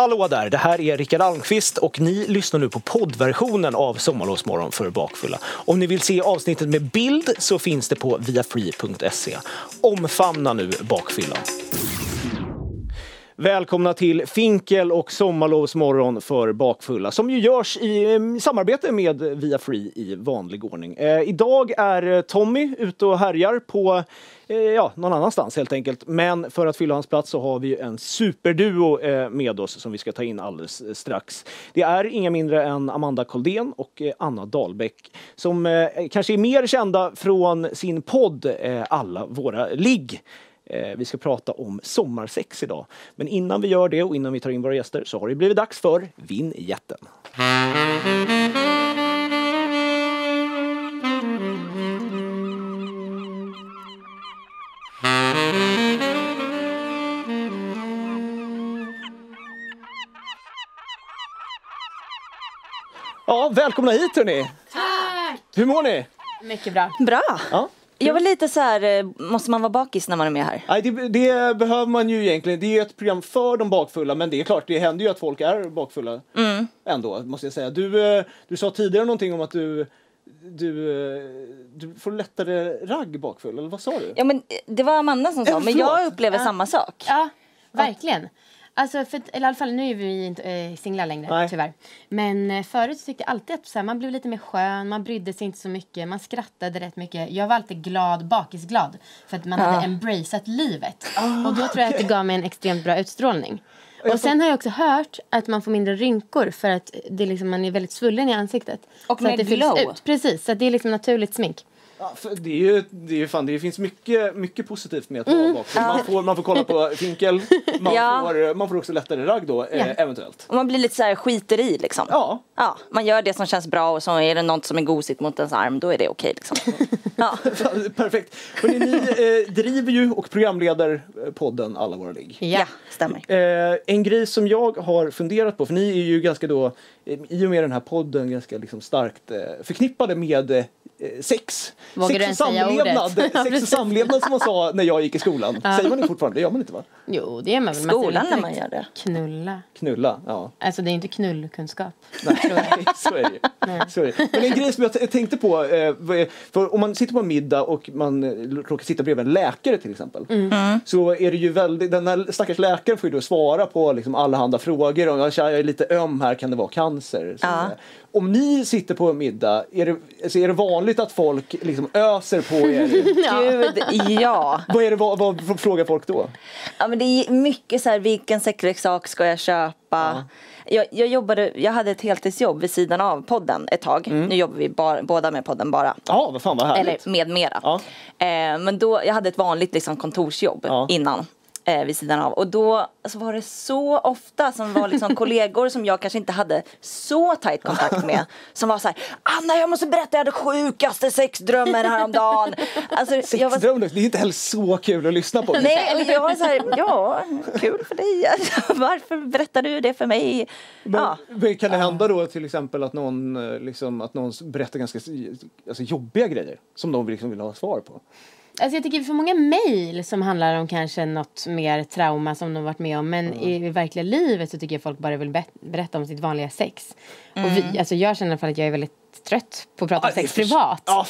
Hallå där, det här är Rickard Almqvist och ni lyssnar nu på poddversionen av Sommarlovsmorgon för bakfulla. Om ni vill se avsnittet med bild så finns det på viafree.se. Omfamna nu bakfyllan. Välkomna till Finkel och Sommarlovsmorgon för bakfulla som ju görs i samarbete med Viafree i vanlig ordning. Eh, idag är eh, Tommy ute och härjar på eh, ja, någon annanstans helt enkelt. Men för att fylla hans plats så har vi en superduo eh, med oss som vi ska ta in alldeles eh, strax. Det är inga mindre än Amanda Koldén och eh, Anna Dahlbäck som eh, kanske är mer kända från sin podd eh, Alla våra ligg. Eh, Vi ska prata om sommarsex idag. Men innan vi gör det och innan vi tar in våra gäster så har det blivit dags för Vinn jätten. Ja, välkomna hit hörni! Tack! Hur mår ni? Mycket bra. Bra. Ja. Jag var lite så här, eh, måste man vara bakis när man är med här? Nej, det, det behöver man ju egentligen. Det är ju ett program för de bakfulla, men det är klart, det händer ju att folk är bakfulla ändå, måste jag säga. Du, eh, du sa tidigare någonting om att du, du, eh, du får lättare ragg bakfull, eller vad sa du? Ja men det var Amanda som sa, Eh, men jag upplever samma sak. Ja, verkligen. Alltså, för, eller i alla fall nu är vi inte äh, singlar längre, Nej. tyvärr. Men eh, förut tyckte jag alltid att så här, man blev lite mer skön, man brydde sig inte så mycket, man skrattade rätt mycket. Jag var alltid glad, bakisglad, för att man hade embraceat livet. och då tror jag att det gav mig en extremt bra utstrålning. Och sen har jag också hört att man får mindre rynkor för att det liksom, man är väldigt svullen i ansiktet. Och så mer att det fylls glow. Ut. Precis, så det är liksom naturligt smink. Ja, för det är ju, det är ju fan, det finns mycket, mycket positivt med att vara bakfull. Man, får, man får kolla på Finkel, man, Ja. får, man får också lättare ragg då, eh, Ja. eventuellt. Och man blir lite så här skiter i liksom. Ja, Ja, man gör det som känns bra och så är det något som är gosigt mot ens arm, då är det okej liksom. Ja. perfekt. Hörrni, ni eh, driver ju och programleder eh, podden Alla våra ligg. ja, stämmer. Eh, en grej som jag har funderat på, för ni är ju ganska då, eh, i och med den här podden, ganska liksom starkt eh, förknippade med eh, sex. Vågar sex och samlevnad. Ja, sex och samlevnad som man sa när jag gick i skolan. Säger man det fortfarande? Det gör man inte va? Jo, det gör man väl. Skolan när man gör det. Knulla. Knulla, ja. Alltså det är inte knullkunskap. Nej, så är det ju. Så är det. Men en grej som jag tänkte på, eh, för om man sitter på en middag och man eh, råkar sitta bredvid en läkare till exempel. Så är det ju väldigt, den här stackars läkaren får ju då svara på liksom allehanda frågor. Om jag jag är lite öm här, kan det vara cancer? Så, Ja. Om ni sitter på en middag, är det, alltså är det vanligt att folk liksom öser på er? Gud, ja. vad, är det, vad, vad frågar folk då? Ja men det är mycket så här, vilken sexleksak ska jag köpa? Jag, jag jobbade, jag hade ett heltidsjobb vid sidan av podden ett tag. Nu jobbar vi bara, båda med podden bara. Ja, vad fan vad Eller härligt. med mera. Ja. Eh, men då, jag hade ett vanligt liksom, kontorsjobb Ja. innan. Eh, vid sidan av. Och då så var det så ofta som var liksom kollegor som jag kanske inte hade så tajt kontakt med. Som var så här, Anna jag måste berätta jag hade sjukaste sexdrömmen häromdagen. Alltså, jag var, det är inte heller så kul att lyssna på. Nej, och jag var så här, ja, kul för dig. Varför berättar du det för mig? Men, Ja. men kan det hända då till exempel att någon, eh, liksom, att någon berättar ganska alltså, jobbiga grejer som de liksom vill ha svar på? Alltså jag tycker vi får många mejl som handlar om kanske något mer trauma som de varit med om. Men i verkliga livet så tycker jag folk bara vill berätta om sitt vanliga sex. Och vi, alltså jag känner i alla fall att jag är väldigt trött på att prata om sex privat. Fan,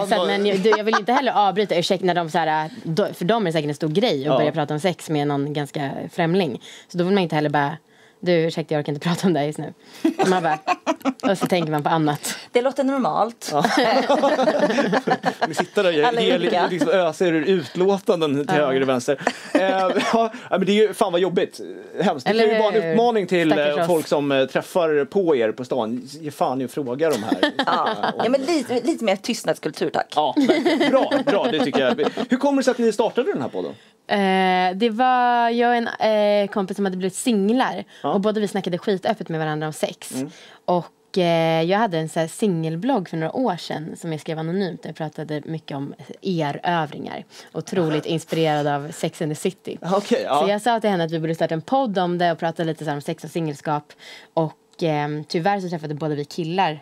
Eh, så att, men jag, jag vill inte heller avbryta, ursäkta när de så här, för dem är det säkert en stor grej att Ja. börja prata om sex med någon ganska främling. Så då vill man inte heller bara, du ursäkta jag orkar inte prata om det här just nu. Och, man bara, och så tänker man på annat. Det låter normalt. Ni sitter där och ger, liksom, öser ur utlåtanden till höger och vänster. Eh, ja, men det är ju fan vad jobbigt. Hemskt. Det Eller kan ju vara en hur? uppmaning till Stackars eh, oss. folk som eh, träffar på er på stan. Ge fan i att fråga de här. Ja. ja, men lite, lite mer tystnadskultur tack. Ja, bra, bra, det tycker jag. Hur kommer det sig att ni startade den här podden? Eh, det var jag och en eh, kompis som hade blivit singlar. Ja. Och båda vi snackade skitöppet med varandra om sex. Och eh, jag hade en så här singelblogg för några år sedan som jag skrev anonymt. Jag pratade mycket om erövringar. Otroligt inspirerad av Sex and the City. Okej, ja. Så jag sa till henne att vi borde starta en podd om det och prata lite så om sex och singelskap. Och eh, tyvärr så träffade båda vi killar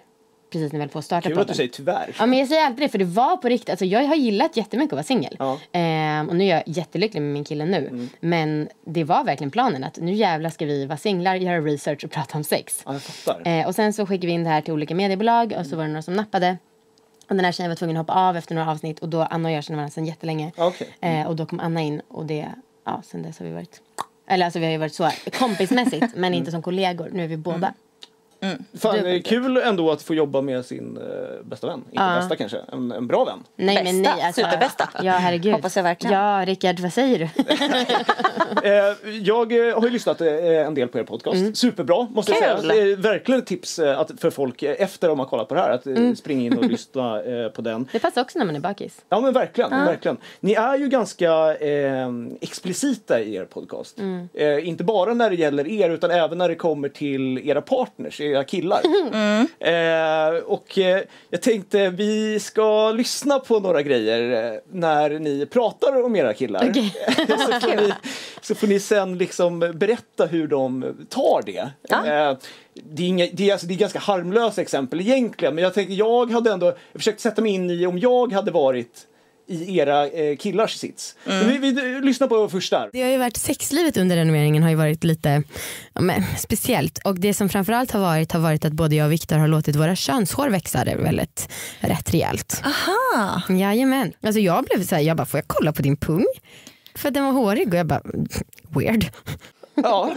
precis när vi höll på att starta Kul podden. att du säger tyvärr. Ja men jag säger alltid det för det var på riktigt. Alltså, jag har gillat jättemycket att vara singel. Ja. Ehm, och nu är jag jättelycklig med min kille nu. Mm. Men det var verkligen planen att nu jävlar ska vi vara singlar, göra research och prata om sex. Ja, jag fattar. Eh, och sen så skickade vi in det här till olika mediebolag och så var det några som nappade. Och den här tjejen var tvungen att hoppa av efter några avsnitt och då Anna och jag känner varandra sedan jättelänge. Okej. Eh, och då kom Anna in och det, ja sen dess har vi varit, eller alltså vi har ju varit så kompismässigt men inte som kollegor. Nu är vi båda. Fan, du- eh, kul ändå att få jobba med sin eh, bästa vän. Inte Ja. bästa kanske, en, en bra vän. Nej men Bästa, nej. Alltså, superbästa. Ja herregud. Hoppas jag verkligen. Ja Rickard vad säger du? Eh, jag eh, har ju lyssnat eh, en del på er podcast. Superbra måste jag Kul. säga. Det är verkligen ett tips eh, att, för folk efter de har kollat på det här att eh, springa in och lyssna eh, på den. Det passar också när man är bakis. Ja men verkligen, verkligen. Ni är ju ganska eh, explicita i er podcast. Eh, inte bara när det gäller er utan även när det kommer till era partners, era killar. Eh, och eh, jag tänkte vi ska lyssna på några grejer eh, när ni pratar om era killar. Okej. så, får ni, så får ni sen liksom berätta hur de tar det. Ja. Eh, det, är inga, det, är alltså, det är ganska harmlösa exempel egentligen men jag tänkte jag hade ändå jag försökt sätta mig in i om jag hade varit i era eh, killars sits. Mm. Men Vi, vi lyssnar på första. Det har ju varit sexlivet under renoveringen har ju varit lite ja, men, speciellt och det som framförallt har varit har varit att både jag och Viktor har låtit våra könshår växa det väldigt rätt rejält. Aha. Jajamän. Alltså jag blev så här, jag bara får jag kolla på din pung? För att den var hårig och jag bara weird. Ja.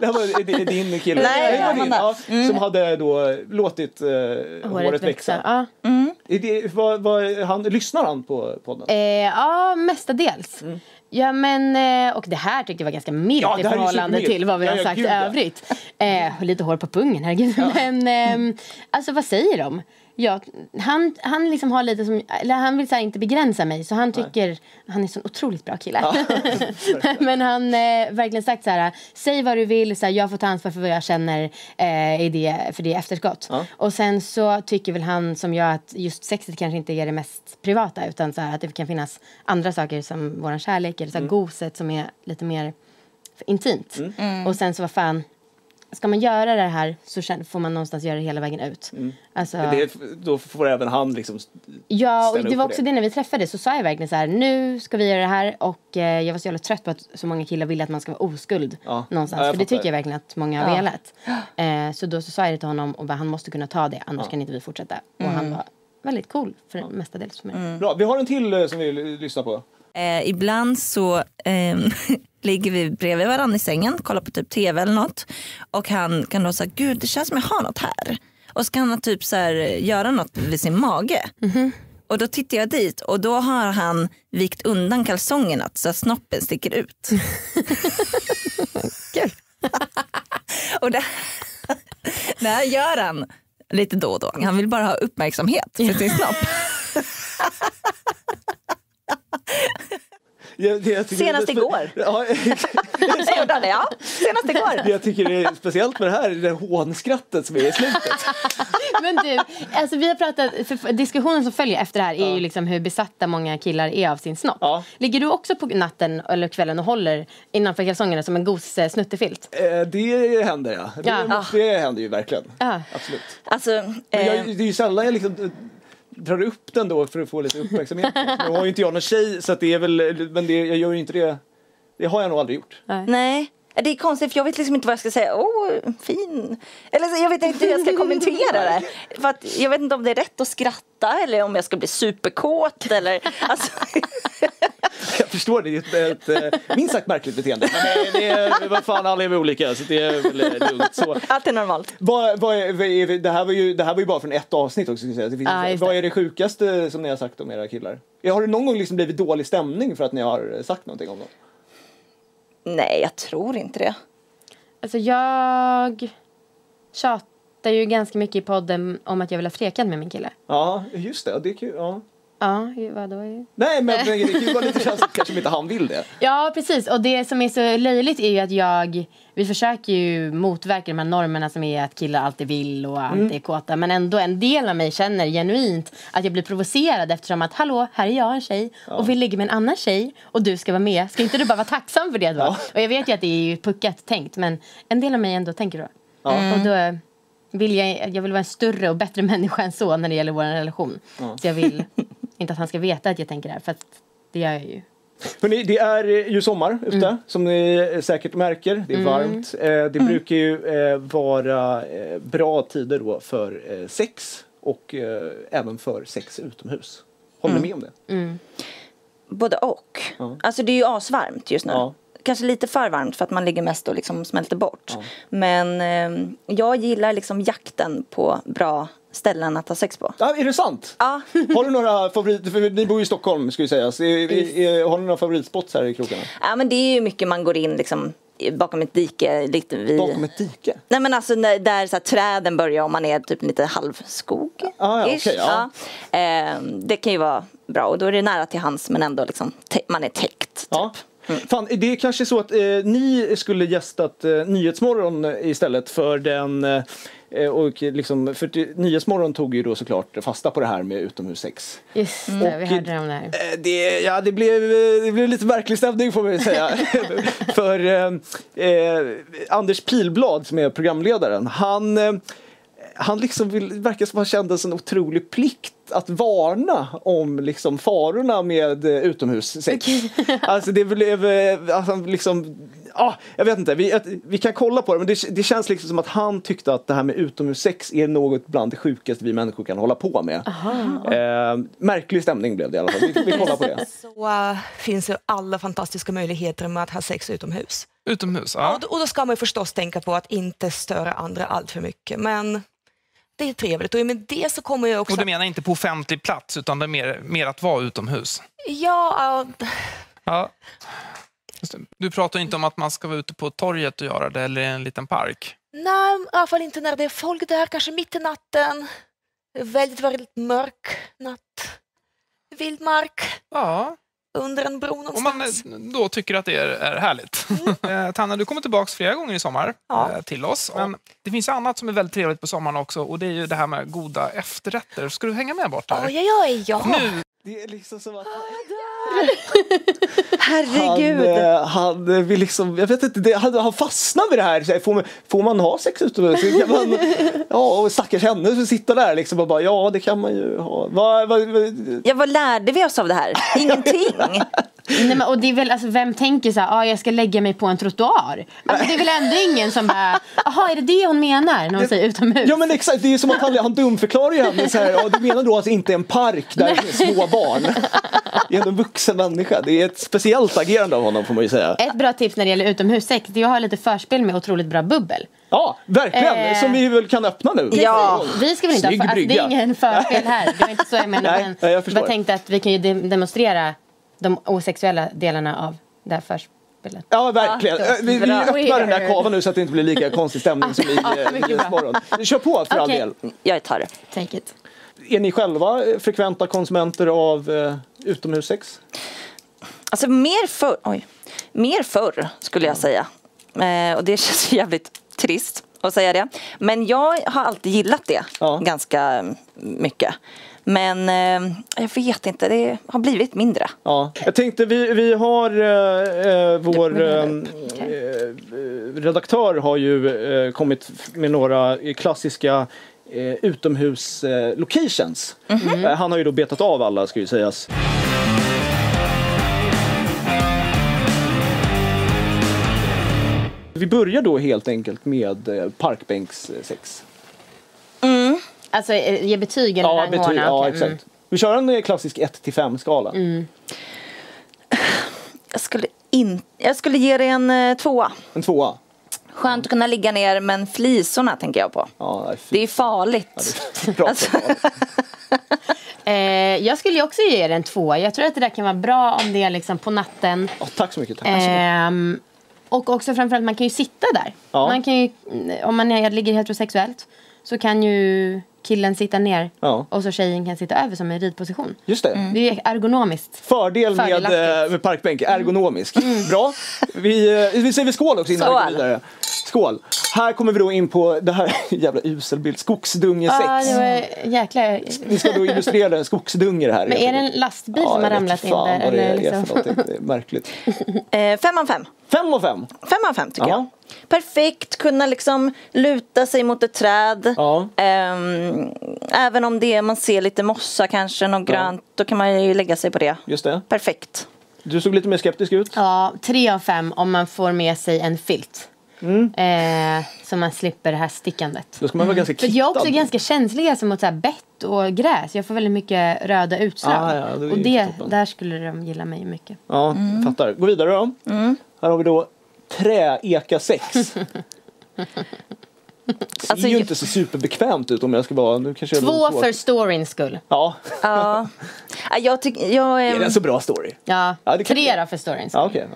Det var din kille Nej, det var din, ja, som hade då låtit eh, håret, växa. Ja. Är det, vad, vad, han, lyssnar han på podden? Eh, ja, mestadels. Ja men och det här tyckte jag var ganska milt Ja, i förhållande till vad vi Ja, har sagt ja. övrigt. Eh, lite hår på pungen, herregud. Men ehm, alltså vad säger de? Ja, han, han liksom har lite som, eller han vill så här, inte begränsa mig så han tycker, han är så en otroligt bra kille. Men han eh, verkligen sagt så här, säg vad du vill, så här, jag får ta ansvar för vad jag känner eh, i det, för det är efterskott. Ja. Och sen så tycker väl han som jag att just sexet kanske inte är det mest privata utan så här, att det kan finnas andra saker som våran kärlek eller så här, goset som är lite mer intimt. Och sen så vad fan, ska man göra det här så får man någonstans göra det hela vägen ut. Alltså, Det, då får även han liksom Ja, och det var också det. det. när vi träffades så sa jag verkligen så här, nu ska vi göra det här och eh, jag var så jävla trött på att så många killar ville att man ska vara oskuld Ja. någonstans. Ja, för det tycker jag verkligen att många har Ja. velat. Eh, så då så sa jag det till honom och bara, han måste kunna ta det annars kan inte vi fortsätta. Och han var väldigt cool för mestadels för mig. Bra, vi har en till eh, som vi vill lyssna på. Eh, ibland så ehm, ligger vi bredvid varandra i sängen, kollar på typ tv eller något. Och han kan då säga, gud det känns som jag har något här. Och så kan han typ så här, göra något vid sin mage. Och då tittar jag dit och då har han vikt undan kalsongerna så att snoppen sticker ut. Kul. och det, det här gör han lite då och då. Han vill bara ha uppmärksamhet för sin snopp. Jag, jag Senast igår. Ja, det, ja. Senast igår. det jag tycker det är speciellt med det här, det hånskrattet som är i slutet. Men du, alltså vi har pratat, för- diskussionen som följer efter det här är ju liksom hur besatta många killar är av sin snopp. Ja. Ligger du också på natten eller kvällen och håller innanför kalsongerna som en gos snuttefilt? Eh, det händer ja. Det, Ja. måste- det händer ju verkligen. Ja. Absolut. Alltså, eh, jag, det är ju sällan jag liksom drar upp den då för att få lite uppmärksamhet. Nu har ju inte jag någon tjej så att det är väl, men det, jag gör ju inte det. Det har jag nog aldrig gjort. nej. Det är konstigt för jag vet liksom inte vad jag ska säga. Åh, fin. Eller så, jag vet inte hur jag ska kommentera det. För att jag vet inte om det är rätt att skratta eller om jag ska bli superkåt eller alltså, Jag förstår det, det är ett, ett eh, minst sagt märkligt beteende. Men det, det är, vad fan, alla är väl olika så det är väl eh, lugnt. Så. allt är normalt. Vad, vad är, det, här var ju, det här var ju bara från ett avsnitt också. Säga. Det finns, det. vad är det sjukaste som ni har sagt om era killar? Har det någon gång liksom blivit dålig stämning för att ni har sagt någonting om dem? Nej, jag tror inte det. Alltså jag tjatar ju ganska mycket i podden om att jag vill ha trekant med min kille. Ja, just det. Det är kul. Ja. Ja, vadå? Nej, men det kan ju vara lite känsligt kanske om inte han vill det. Ja, precis. Och det som är så löjligt är ju att jag... Vi försöker ju motverka de här normerna som är att killar alltid vill och alltid är kåta. Men ändå en del av mig känner genuint att jag blir provocerad eftersom att hallå, här är jag en tjej och vill ligga med en annan tjej och du ska vara med. Ska inte du bara vara tacksam för det då? Ja. Och jag vet ju att det är ju puckat tänkt men en del av mig ändå tänker då. Ja. Och då vill jag, jag vill vara en större och bättre människa än så när det gäller vår relation. Så jag vill inte att han ska veta att jag tänker det här, för att det gör jag ju. Hörrni, det är ju sommar ute som ni säkert märker. Det är varmt. Eh, det brukar ju eh, vara eh, bra tider då för eh, sex och eh, även för sex utomhus. Håller ni med om det? Både och. Alltså det är ju asvarmt just nu. Ja. Kanske lite för varmt för att man ligger mest och liksom smälter bort. Men eh, jag gillar liksom jakten på bra ställen att ha sex på. Ja, är det sant? Ja. Har du några favoriter? För ni bor i Stockholm ska ju sägas. Har ni några favoritspots här i krokarna? ja men det är ju mycket man går in liksom bakom ett dike. Lite vid... Bakom ett dike? Nej men alltså när, där så här, träden börjar och man är typ lite halvskog. Ah, ja, okej, ja. ja. Eh, det kan ju vara bra och då är det nära till hands men ändå liksom man är täckt. Typ. Ja. Fan, det är kanske så att eh, ni skulle gästat eh, Nyhetsmorgon istället för den eh, och liksom, för Nyhetsmorgon tog ju då såklart fasta på det här med utomhussex. Just det, vi hörde om det här. Eh, Det, ja, det, blev, eh, det blev lite verklig stämning får vi säga. För eh, eh, Anders Pilblad som är programledaren, han, eh, han liksom vill, verkar som han kände en otrolig plikt att varna om liksom farorna med eh, utomhussex. Alltså det blev eh, alltså, liksom Ah, jag vet inte, vi, vi kan kolla på det men det, det känns liksom som att han tyckte att det här med utomhussex är något bland det sjukaste vi människor kan hålla på med. Eh, märklig stämning blev det i alla fall. Vi, vi kollar på det. så äh, finns det alla fantastiska möjligheter med att ha sex utomhus. Utomhus, Och, ja. då- och då ska man ju förstås tänka på att inte störa andra allt för mycket. Men det är trevligt och med det så kommer jag också... Och du menar inte på offentlig plats utan det är mer, mer att vara utomhus? Ja, äh, Ja. Du pratar inte om att man ska vara ute på torget och göra det eller i en liten park. nej, i alla fall inte när det är folk där, kanske mitt i natten. Väldigt, väldigt mörk natt. Vildmark, Ja, under en bro om man någonstans. eh, då tycker att det är, är härligt. Eh, Tanna, du kommer tillbaka flera gånger i sommar Ja. eh, till oss. Men det finns annat som är väldigt trevligt på sommaren också och det är ju det här med goda efterrätter. Ska du hänga med bort här? Oj, oj, oj, ja. Nu Det är liksom som att Herregud. han, eh, han eh, vill liksom, jag vet inte, det, han, han fastnar vid det här. Så Får man, får man ha sex utomhus? Så Kan man, ja, och stackars henne som sitter där liksom och bara, ja det kan man ju ha. Vad, vad, vad, Ja, vad lärde vi oss av det här? Ingenting. Nej, men, och det är väl, alltså, vem tänker så här, ah, jag ska lägga mig på en trottoar? Alltså, det är väl ändå ingen som bara, jaha är det det hon menar när hon säger utomhus? Ja men exakt, det är som att han, han dumförklarar ju henne så här, ja, du menar då att det inte är en park där det är små barn? Det är en vuxen människa, det är ett speciellt agerande av honom får man ju säga. Ett bra tips när det gäller utomhussex, det är att ha lite förspel med otroligt bra bubbel. Ja, verkligen, Eh. som vi väl kan öppna nu. Ja. Vi ska väl inte ha, Snygg för, alltså, det är ingen förspel här. Det var inte så jag menade. Nej, men jag förstår. bara tänkte att vi kan ju de- demonstrera de osexuella delarna av det här förspelet. Ja, verkligen. Ja, Eh, vi, vi öppnar den där kavan nu så att det inte blir lika konstig stämning som i eh. Nyhetsmorgon. Kör på för all Okej. del. Jag tar det. Take it. Är ni själva frekventa konsumenter av eh, utomhussex? Alltså mer förr, oj, mer förr skulle jag säga. Eh, och det känns jävligt trist att säga det. Men jag har alltid gillat det Ja. ganska mycket. Men eh, jag vet inte, det har blivit mindre. Ja. Jag tänkte vi, vi har eh, eh, vår vill eh, eh, redaktör har ju kommit med några klassiska utomhus locations. Eh, han har ju då betat av alla ska ju sägas. Vi börjar då helt enkelt med parkbänkssex. Alltså eh, ge betyg eller Ja, betyg, ja Okej, exakt. mm. Vi kör en eh, klassisk 1 till 5 skala. Jag skulle, in, jag skulle ge det en eh, tvåa. En tvåa. Skönt att kunna ligga ner men flisorna tänker jag på. Ja. Det är farligt. Bra. Alltså, Eh, jag skulle också ge det en tvåa. Jag tror att det där kan vara bra om det är liksom på natten. Ja, tack så mycket. Tack. Ehm, och också framförallt, man kan ju sitta där. Ja. Man kan ju, om man är, ligger heterosexuellt så kan ju killen sitta ner Ja. och så tjejen kan sitta över som en ridposition. Just det. Det är ergonomiskt. Fördel med, eh, med parkbänk, ergonomisk. Bra. Vi, eh, vi säger skål också innan vi går Skål. vidare. Skål. Här kommer vi då in på det här jävla uselbild, skogsdunge 6. Ja, det var jäkla... Vi ska då illustrera en skogsdunge det här. Men är det en lastbil ja, som har jag ramlat in där? vad det Eller är liksom? någonting. Det är märkligt. eh, fem av fem. Fem av fem. Fem av fem tycker Ja. Perfekt, kunna liksom luta sig mot ett träd. Ja. Ehm, även om det man ser lite mossa kanske, något grönt, då kan man ju lägga sig på det. Just det. Perfekt. Du såg lite mer skeptisk ut. Ja, tre av fem om man får med sig en filt. Mm. Eh, så man slipper det här stickandet. Då ska man vara ganska För jag är också kittad. ganska känslig alltså mot så här bett och gräs. Jag får väldigt mycket röda utslag. Ah, ja, det är och det, där skulle de gilla mig mycket. Ja, fattar. Gå vidare då. Här har vi då Träeka 6. Ser Alltså, ju jag- inte så superbekvämt ut om jag ska vara... Nu kanske Två för storyns skull. Ja, Ja. Ja, jag, tyck, jag, är ehm, det en så bra story? Ja, Ja, det tre för storyns skull. Ja, okej.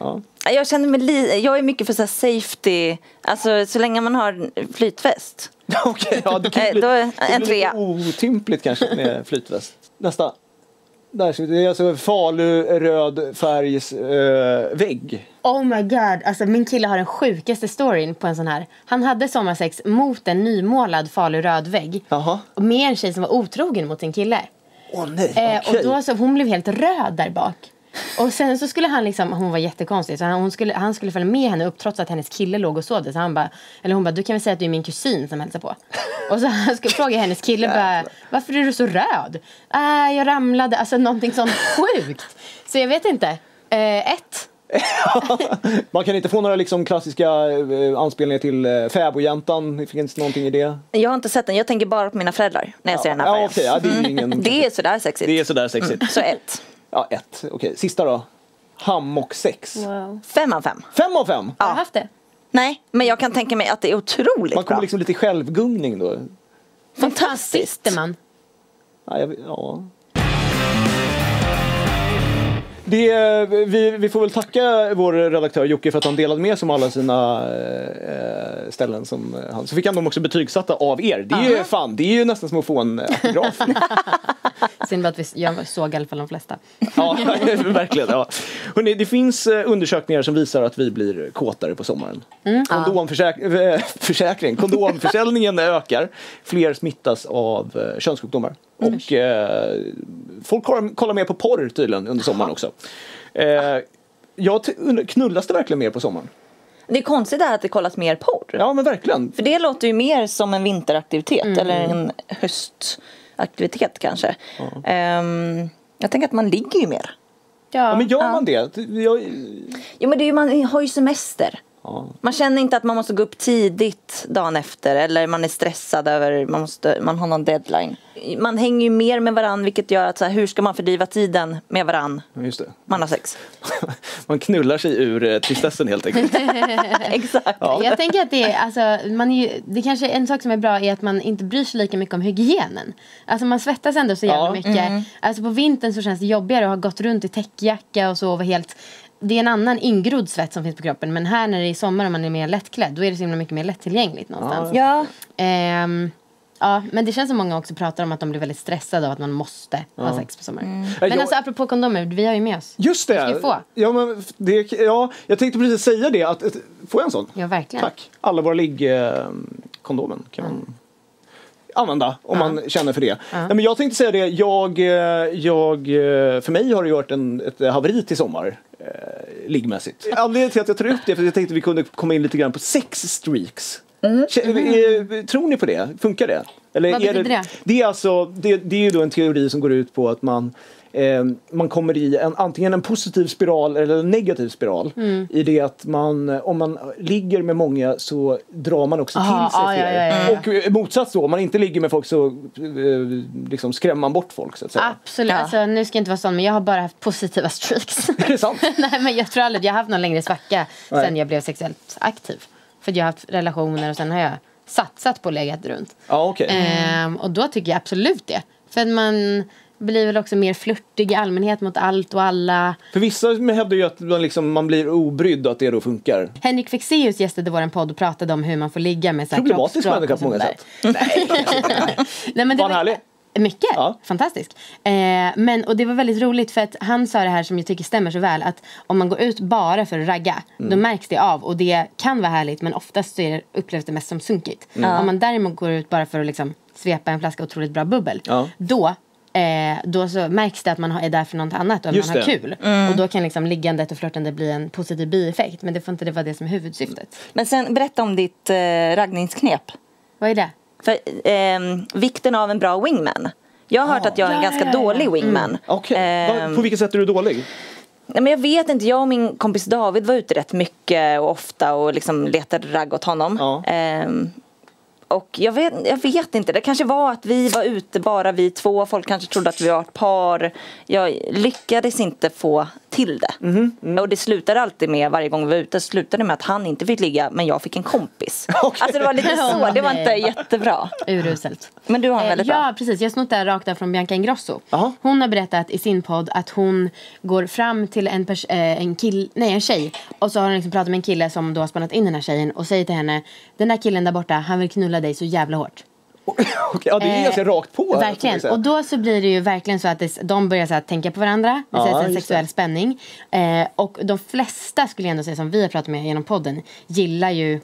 ja. jag känner mig li, jag är mycket för så här safety, alltså så länge man har flytväst. Okej, ja, det kan ju Eh, bli, då är det en blir trea. lite otympligt kanske med flytväst. Nästa. Där det är alltså Falu röd färgs eh, vägg. Oh my god, alltså min kille har den sjukaste storyn på en sån här. Han hade sommarsex mot en nymålad faluröd vägg. Jaha. Och med en tjej som var otrogen mot sin kille. Åh nej, Eh, okej. Och då så, hon blev helt röd där bak. Och sen så skulle han liksom, hon var jättekonstig, så han, hon skulle, han skulle följa med henne upp trots att hennes kille låg och sov där. Så han bara, eller hon bara, du kan väl säga att du är min kusin som hälsar på. Och så han skulle fråga hennes kille bara, varför är du så röd? Äh, jag ramlade, alltså någonting sånt sjukt. Så jag vet inte. Eh, ett. Man kan inte få några liksom klassiska eh, anspelningar till eh, Fäbodjäntan? Finns det någonting i det? Jag har inte sett den, jag tänker bara på mina föräldrar när jag ser den här Ja, okej. ja, det är ingen... Det är sådär sexigt. det är sådär sexigt. Så ett. Ja, ett. Okej, sista då. Hammock 6. Wow. Fem av fem. Fem av fem! Har du haft det? Nej, men jag kan tänka mig att det är otroligt Man kommer bra. liksom lite självgungning då. Fantastiskt. Sitter man? Ja, jag, ja. Det, vi, vi får väl tacka vår redaktör Jocke för att han delade med sig om alla sina eh, ställen som han. Så fick han dem också betygsatta av er. Det är ju fan, det är ju nästan som att få en autograf. Synd bara att vi, jag såg i alla fall de flesta. ja, verkligen. Ja. Hörrni, det finns eh, undersökningar som visar att vi blir kåtare på sommaren. Kondomförsäk- eh, försäkring, kondomförsäljningen ökar. Fler smittas av eh, könssjukdomar. Och eh, folk kollar, mer på porr tydligen under sommaren också. Eh, jag knullas det verkligen mer på sommaren? Det är konstigt det att det kollas mer porr. Ja men verkligen. För det låter ju mer som en vinteraktivitet eller en höstaktivitet kanske. Ehm, jag tänker att man ligger ju mer. Ja, men gör man det? Jag, Jo men det är ju, man har ju semester. Ja. Man känner inte att man måste gå upp tidigt dagen efter eller man är stressad över man, måste, man har någon deadline. Man hänger ju mer med varann vilket gör att så här, hur ska man fördriva tiden med varann? Just det. Man har sex. Man knullar sig ur eh, tristessen helt enkelt. Exakt. Jag tänker att det är, alltså, man är ju, det kanske en sak som är bra är att man inte bryr sig lika mycket om hygienen. Alltså man svettas ändå så jävla Ja. mycket. Alltså på vintern så känns det jobbigare att ha gått runt i täckjacka och så och vara helt det är en annan ingrodd svett som finns på kroppen men här när det är sommar och man är mer lättklädd då är det så himla mycket mer lättillgängligt någonstans. Ja, Ehm, ja, men det känns som många också pratar om att de blir väldigt stressade av att man måste ha sex på sommaren. Ja, Men jag- alltså apropå kondomer, vi har ju med oss. Just ska ju det! få. Ja, men det, ja, jag tänkte precis säga det. Att, får jag en sån? Ja, verkligen. Tack. Alla våra liggkondomen kan man använda om man känner för det. Nej, men jag tänkte säga det, jag, eh, jag, eh, för mig har det varit en, ett haveri till sommar. Eh, liggmässigt. Anledningen till att jag tar upp det är för att jag tänkte att vi kunde komma in lite grann på sex streaks. Kä- eh, Tror ni på det? Funkar det? Eller Vad är betyder det? Det är, alltså, det, det är ju då en teori som går ut på att man eh, man kommer i en, antingen en positiv spiral eller en negativ spiral. Mm. I det att man, om man ligger med många så drar man också Aha, till sig ja, fler. ja, ja, ja. Och eh, motsats då, om man inte ligger med folk så eh, liksom skrämmer man bort folk så att säga. Absolut, alltså, nu ska jag inte vara sån men jag har bara haft positiva streaks. Är det sant? Nej men jag tror aldrig jag har haft någon längre svacka Nej. sen jag blev sexuellt aktiv. För jag har haft relationer och sen har jag satsat på att lägga runt. Ja, okej. Ehm, och då tycker jag absolut det. För att man blir väl också mer flörtig i allmänhet mot allt och alla. För vissa hävdar ju att man, liksom, man blir obrydd och att det då funkar. Henrik Fexeus gästade vår podd och pratade om hur man får ligga med så här Problematisk människa på många sätt. Nej, men det Var han härlig? Mycket. Ja. Fantastisk. Eh, men, och det var väldigt roligt för att han sa det här som jag tycker stämmer så väl. Att om man går ut bara för att ragga, Mm. då märks det av. Och det kan vara härligt men oftast så är det, upplevs det mest som sunkigt. Mm. Om man däremot går ut bara för att liksom svepa en flaska otroligt bra bubbel. Ja. Då Eh, då så märks det att man är där för något annat och att Just man har det. kul. Och då kan liksom liggandet och flörtande bli en positiv bieffekt. Men det får inte det vara det som är huvudsyftet. Men sen berätta om ditt eh, raggningsknep. Vad är det? För, ehm, vikten av en bra wingman. Jag har hört att jag är en Ja, ganska ja, ja, ja. dålig wingman. Okej, Ehm, Va- på vilket sätt är du dålig? Nej, men jag vet inte, jag och min kompis David var ute rätt mycket och ofta och liksom letade ragg åt honom. Ja. Ehm, och jag vet, jag vet inte, det kanske var att vi var ute bara vi två, folk kanske trodde att vi var ett par. Jag lyckades inte få till det. Mhm, Och det slutade alltid med, varje gång vi var ute, slutade med att han inte fick ligga men jag fick en kompis. Okej. Alltså det var lite så, det var inte jättebra. Uruselt. Men du har en Eh, väldigt ja, bra. precis. Jag har snott det här rakt av från Bianca Ingrosso. Jaha. Hon har berättat i sin podd att hon går fram till en, pers- eh, en, kill- nej, en tjej och så har hon liksom pratat med en kille som då har spannat in den här tjejen och säger till henne Den där killen där borta, han vill knulla dig så jävla hårt. Okej, ja, det är Eh, ganska rakt på. Verkligen. Och då så blir det ju verkligen så att det, de börjar så här, tänka på varandra. Det sätts en sexuell det. spänning. Eh, och de flesta skulle jag ändå säga som vi har pratat med genom podden gillar ju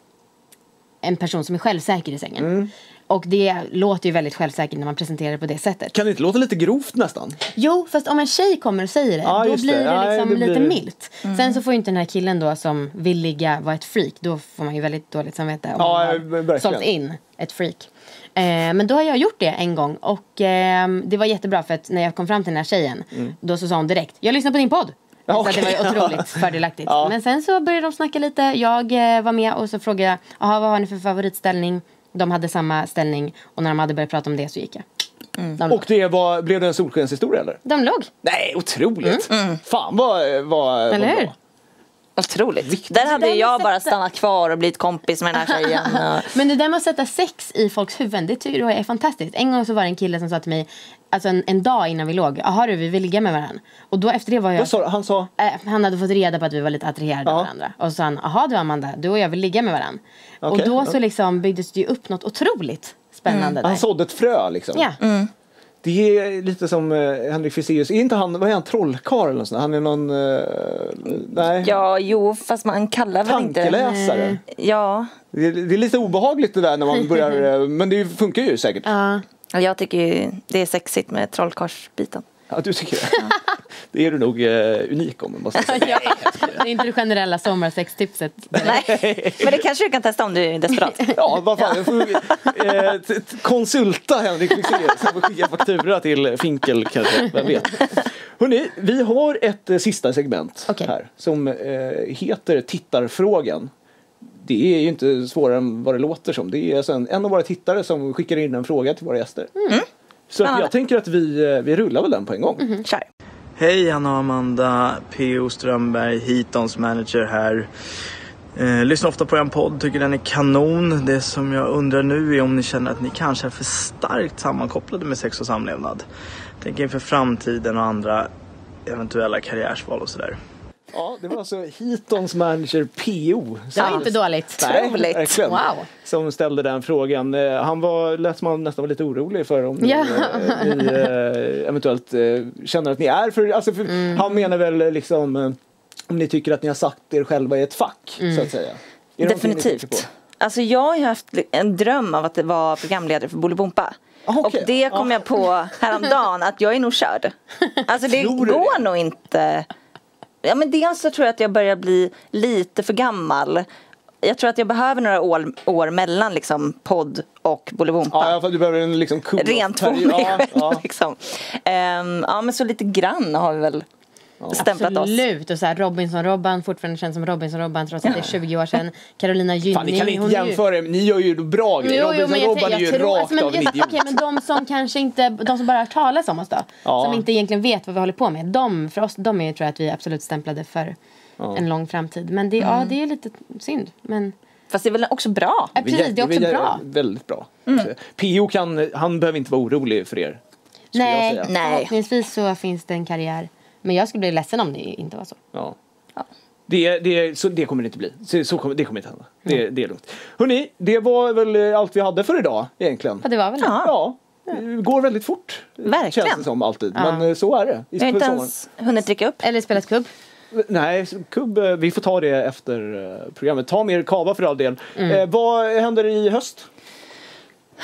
en person som är självsäker i sängen. Mm. Och det låter ju väldigt självsäkert när man presenterar det på det sättet. Kan det inte låta lite grovt nästan? Jo, fast om en tjej kommer och säger det, Ja, då blir det. det, liksom det blir- lite milt. Sen så får ju inte den här killen då som vill ligga vara ett freak. Då får man ju väldigt dåligt samvete om Ja, man har sålt in ett freak. Eh, men då har jag gjort det en gång och eh, det var jättebra för att när jag kom fram till den här tjejen då så sa hon direkt Jag lyssnar på din podd. Ja, Så det var otroligt fördelaktigt. Ja. Men sen så började de snacka lite. Jag eh, var med och så frågade jag Jaha, vad har ni för favoritställning? De hade samma ställning och när de hade börjat prata om det så gick jag. De, låg. Och det var, blev det en solskenshistoria eller? de låg. Nej, otroligt! Fan vad, vad, Mm. Eller vad bra. Otroligt. Där hade jag med bara sätta- stannat kvar och blivit kompis med den här tjejen. Men det där med att sätta sex i folks huvuden, det tycker jag är fantastiskt. En gång så var det en kille som sa till mig, alltså en, en dag innan vi låg, jaha du vi vill ligga med varandra. Och då efter det var jag... Vad sa du? Han sa? Eh, han hade fått reda på att vi var lite attraherade av Ja. varandra. Och så sa han, jaha du Amanda, du och jag vill ligga med varandra. och Okej, då så liksom byggdes det ju upp något otroligt spännande där. Han sådde ett frö liksom? Ja. Det är lite som uh, Henrik Fexeus. Är inte han, vad är han, trollkarl eller sånt? Han är någon, eh, nej, Ja, jo, fast man kallar väl inte... tankeläsare. Ja, Det är, det är lite obehagligt det där när man börjar, eh, men det funkar ju säkert. Ja. jag tycker ju det är sexigt med trollkarlsbiten. Ja, du tycker det? Det är du nog eh, unik om, måste jag säga. ja. Det är inte det generella sommarsextipset. Nej, men det kanske du kan testa om du är desperat. Ja, vad fan. Jag får eh, konsulta Henrik Fexeus. Jag får skicka faktura till Finkel kanske, vem vet. Hörrni, vi har ett eh, sista segment Okej. här som eh, heter Tittarfrågan. Det är ju inte svårare än vad det låter som. Det är alltså en, en av våra tittare som skickar in en fråga till våra gäster. Så att jag tänker att vi, eh, vi rullar väl den på en gång. Kör. Hej Anna och Amanda, P.O. Strömberg, Hitons manager här. Eh, lyssnar ofta på er podd, tycker den är kanon. Det som jag undrar nu är om ni känner att ni kanske är för starkt sammankopplade med sex och samlevnad. Tänk inför framtiden och andra eventuella karriärsval och sådär. Ja, det var alltså Hitons manager PO. Det var inte dåligt. Nej, verkligen. Wow. Som ställde den frågan. Eh, Han var, lät som han nästan var lite orolig för om ni, Ja. eh, ni eh, eventuellt känner att ni är för, alltså för Mm. Han menar väl liksom om ni tycker att ni har satt er själva i ett fack Mm. så att säga. Är Definitivt. Alltså jag har haft en dröm av att vara programledare för Bolibompa. Ah, okej. Och det kom Ja. jag på häromdagen att jag är nog körd. Alltså det Tror går det? nog inte. Ja men dels så tror jag att jag börjar bli lite för gammal. Jag tror att jag behöver några år, år mellan liksom podd och Bolibompa. Ja, du behöver en liksom cool Rent för mig ja, själv ja. liksom. Ehm, ja men så lite grann har vi väl stämplat oss. Absolut. Och så här, Robinson-Robban fortfarande känns som Robinson-Robban trots att det är 20 år sedan. Carolina Gynning. Fan, ni kan inte är ju- jämföra, ni gör ju bra grejer. Robinson-Robban är ju tror, rakt alltså, men, av en idiot. Okej, men de som kanske inte, de som bara har talas om oss då. Ja. Som inte egentligen vet vad vi håller på med. De, för oss, de är tror jag att vi är absolut stämplade för en lång framtid. Men det, ja, Mm. det är lite synd. Men Fast det är väl också bra. ja, precis, det är också bra. Väldigt bra. PO kan, han behöver inte vara orolig för er. Nej. förhoppningsvis så finns det en karriär. Men jag skulle bli ledsen om det inte var så. Ja. Det, det, så, det kommer det inte bli. Så, så kommer, det kommer inte hända. Det, det är lugnt. Hörrni, det var väl eh, allt vi hade för idag egentligen. Ja, det var väl det. Ja, det går väldigt fort. Verkligen. Känns det som alltid. Men eh, så är det. I Jag har inte ens hunnit dricka upp. Eller spelat kubb. Nej, kubb, eh, vi får ta det efter eh, programmet. Ta mer kava för all del. Eh, vad händer i höst?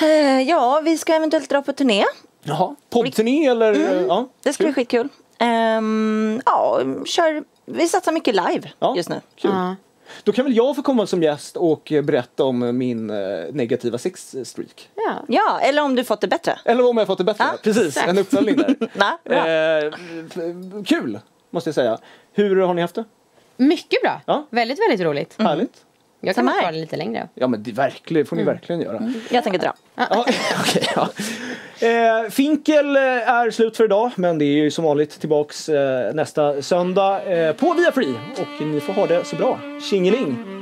Eh, Ja, vi ska eventuellt dra på turné. Jaha. Poddturné eller? Mm. Ja. Det ska bli skitkul. Ehm, ja, kör, vi satsar mycket live Ja. just nu. Kul. Ja. Då kan väl jag få komma som gäst och berätta om min eh, negativa sexstreak. Ja. Ja, eller om du fått det bättre. Eller om jag fått det bättre. Ja, Precis, exakt. en uppföljning där. Nej, bra. eh, f- kul, måste jag säga. Hur har ni haft det? Mycket bra. Ja. Väldigt, väldigt roligt. Härligt? Jag kan vara kvar lite längre. Ja men det, verkligen, får ni mm. verkligen göra. Mm. Jag tänker dra. Ja, okay, ja. Eh, Finkel eh, är slut för idag men det är ju som vanligt tillbaks eh, nästa söndag eh, på Viafree. Och ni får ha det så bra. Tjingeling!